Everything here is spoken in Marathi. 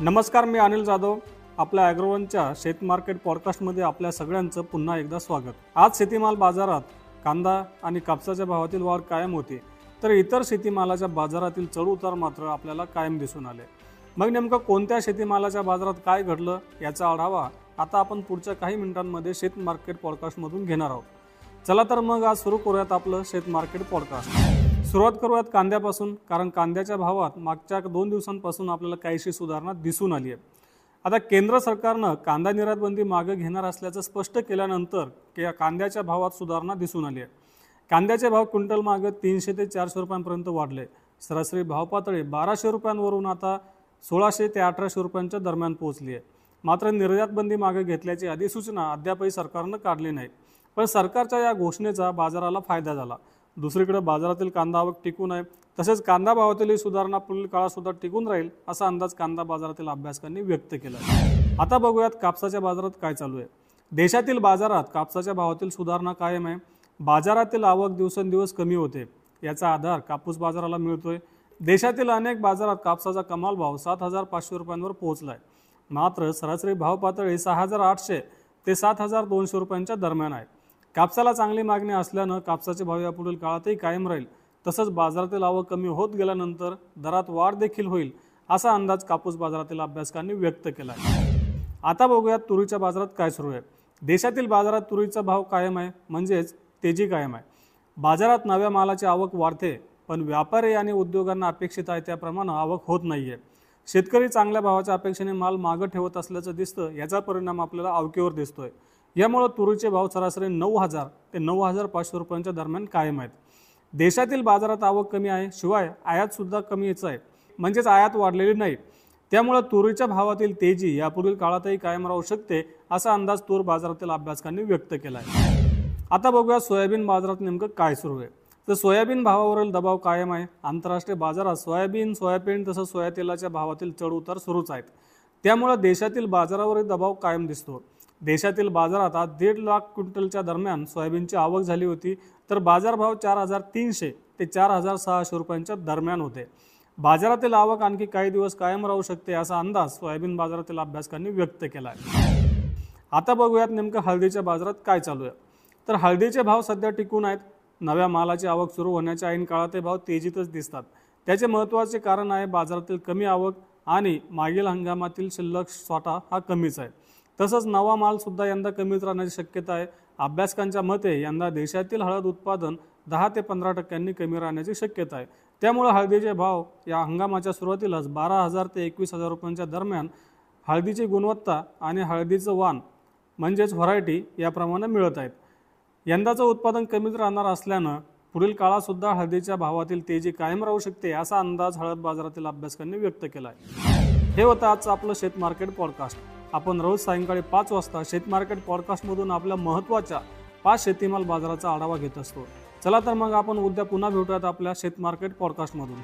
नमस्कार मी अनिल जाधव. आपल्या ॲग्रोवनच्या शेत मार्केट पॉडकास्टमध्ये आपल्या सगळ्यांचं पुन्हा एकदा स्वागत. आज शेतीमाल बाजारात कांदा आणि कापसाच्या भावातील वाढ कायम होती तर इतर शेतीमालाच्या बाजारातील चढउतार मात्र आपल्याला कायम दिसून आले. मग नेमकं कोणत्या शेतीमालाच्या बाजारात काय घडलं याचा आढावा आता आपण पुढच्या काही मिनिटांमध्ये शेत मार्केट पॉडकास्टमधून घेणार आहोत. चला तर मग आज सुरू करूयात आपलं शेत मार्केट पॉडकास्ट. सुरुवात करूयात कांद्यापासून कारण कांद्याच्या भावात मागच्या दोन दिवसांपासून आपल्याला काहीशी सुधारणा दिसून आली आहे. आता केंद्र सरकारनं कांदा निर्यातबंदी मागे घेणार असल्याचं स्पष्ट केल्यानंतर के कांद्याच्या भावात सुधारणा दिसून आली आहे. कांद्याचे भाव क्विंटल मागे तीनशे ते चारशे रुपयांपर्यंत वाढले. सरासरी भाव पातळी बाराशे रुपयांवरून आता सोळाशे ते अठराशे रुपयांच्या दरम्यान पोहोचली आहे. मात्र निर्यातबंदी मागे घेतल्याची अधिसूचना अद्यापही सरकारनं काढली नाही. पण सरकारच्या या घोषणेचा बाजाराला फायदा झाला. दुसरीकडे बाजारातील कांदा आवक टिकून आहे. तसेच कांदा भावातील ही सुधारणा पुढील काळातसुद्धा टिकून राहील असा अंदाज कांदा बाजारातील अभ्यासकांनी व्यक्त केला आता बघूयात कापसाच्या बाजारात काय चालू आहे. देशातील बाजारात कापसाच्या भावातील सुधारणा कायम आहे. बाजारातील आवक दिवसेंदिवस कमी होते. याचा आधार कापूस बाजाराला मिळतोय. देशातील अनेक बाजारात कापसाचा कमाल भाव सात हजार पाचशे रुपयांवर पोहोचला आहे मात्र सरासरी भाव पातळी सहा हजार आठशे ते सात हजार दोनशे रुपयांच्या दरम्यान आहे. कापसाला चांगली मागणी असल्यानं कापसाचे भाव यापुढील काळातही कायम राहील. तसंच बाजारातील आवक कमी होत गेल्यानंतर दरात वाढ देखील होईल असा अंदाज कापूस बाजारातील अभ्यासकांनी व्यक्त केला आहे आता बघूयात तुरीच्या बाजारात काय सुरू आहे. देशातील बाजारात तुरीचा भाव कायम आहे म्हणजेच तेजी कायम आहे. बाजारात नव्या मालाची आवक वाढते पण व्यापारी आणि उद्योगांना अपेक्षित आहे त्याप्रमाणे आवक होत नाहीये. शेतकरी चांगल्या भावाच्या अपेक्षेने माल मागं ठेवत असल्याचं दिसतं याचा परिणाम आपल्याला अवकेवर दिसतोय. यामुळं तुरीचे भाव सरासरी नऊ हजार ते नऊ हजार पाचशे रुपयांच्या दरम्यान कायम आहेत. देशातील बाजारात आवक कमी आहे शिवाय आयात सुद्धा कमीच आहे. म्हणजेच आयात वाढलेली नाही. त्यामुळे तुरीच्या भावातील तेजी यापुढील काळातही कायम राहू शकते असा अंदाज तूर बाजारातील अभ्यासकांनी व्यक्त केला आहे आता बघूया सोयाबीन बाजारात नेमकं काय सुरू आहे. तर सोयाबीन भावावरील दबाव कायम आहे. आंतरराष्ट्रीय बाजारात सोयाबीन सोयाबीन तसंच सोया तेलाच्या भावातील चढउतार सुरूच आहेत. त्यामुळे देशातील बाजारावरील दबाव कायम दिसतो. देशातील बाजारात आज दीड लाख क्विंटलच्या दरम्यान सोयाबीनची आवक झाली होती तर बाजारभाव चार हजार तीनशे ते चार हजार सहाशे रुपयांच्या दरम्यान होते. बाजारातील आवक आणखी काही दिवस कायम राहू शकते असा अंदाज सोयाबीन बाजारातील अभ्यासकांनी व्यक्त केला आहे आता बघूयात नेमकं हळदीच्या बाजारात काय चालू आहे. तर हळदीचे भाव सध्या टिकून आहेत. नव्या मालाची आवक सुरू होण्याच्या ऐन काळात ते भाव तेजीतच दिसतात. त्याचे महत्त्वाचे कारण आहे बाजारातील कमी आवक आणि मागील हंगामातील शिल्लक स्वतः हा कमीच आहे. तसंच नवा मालसुद्धा यंदा कमीच राहण्याची शक्यता आहे. अभ्यासकांच्या मते यंदा देशातील हळद उत्पादन दहा ते पंधरा टक्क्यांनी कमी राहण्याची शक्यता आहे. त्यामुळे हळदीचे भाव या हंगामाच्या सुरुवातीलाच बारा हजार ते एकवीस हजार रुपयांच्या दरम्यान हळदीची गुणवत्ता आणि हळदीचं वाण म्हणजेच व्हरायटी याप्रमाणे मिळत आहेत. यंदाचं उत्पादन कमीच राहणार असल्यानं पुढील काळातसुद्धा हळदीच्या भावातील तेजी कायम राहू शकते असा अंदाज हळद बाजारातील अभ्यासकांनी व्यक्त केला आहे हे होतं आजचं आपलं शेत मार्केट पॉडकास्ट. आपण रोज सायंकाळी पाच वाजता शेत मार्केट पॉडकास्टमधून आपल्या महत्त्वाच्या पाच शेतीमाल बाजाराचा आढावा घेत असतो. चला तर मग आपण उद्या पुन्हा भेटूयात आपल्या शेत मार्केट पॉडकास्टमधून.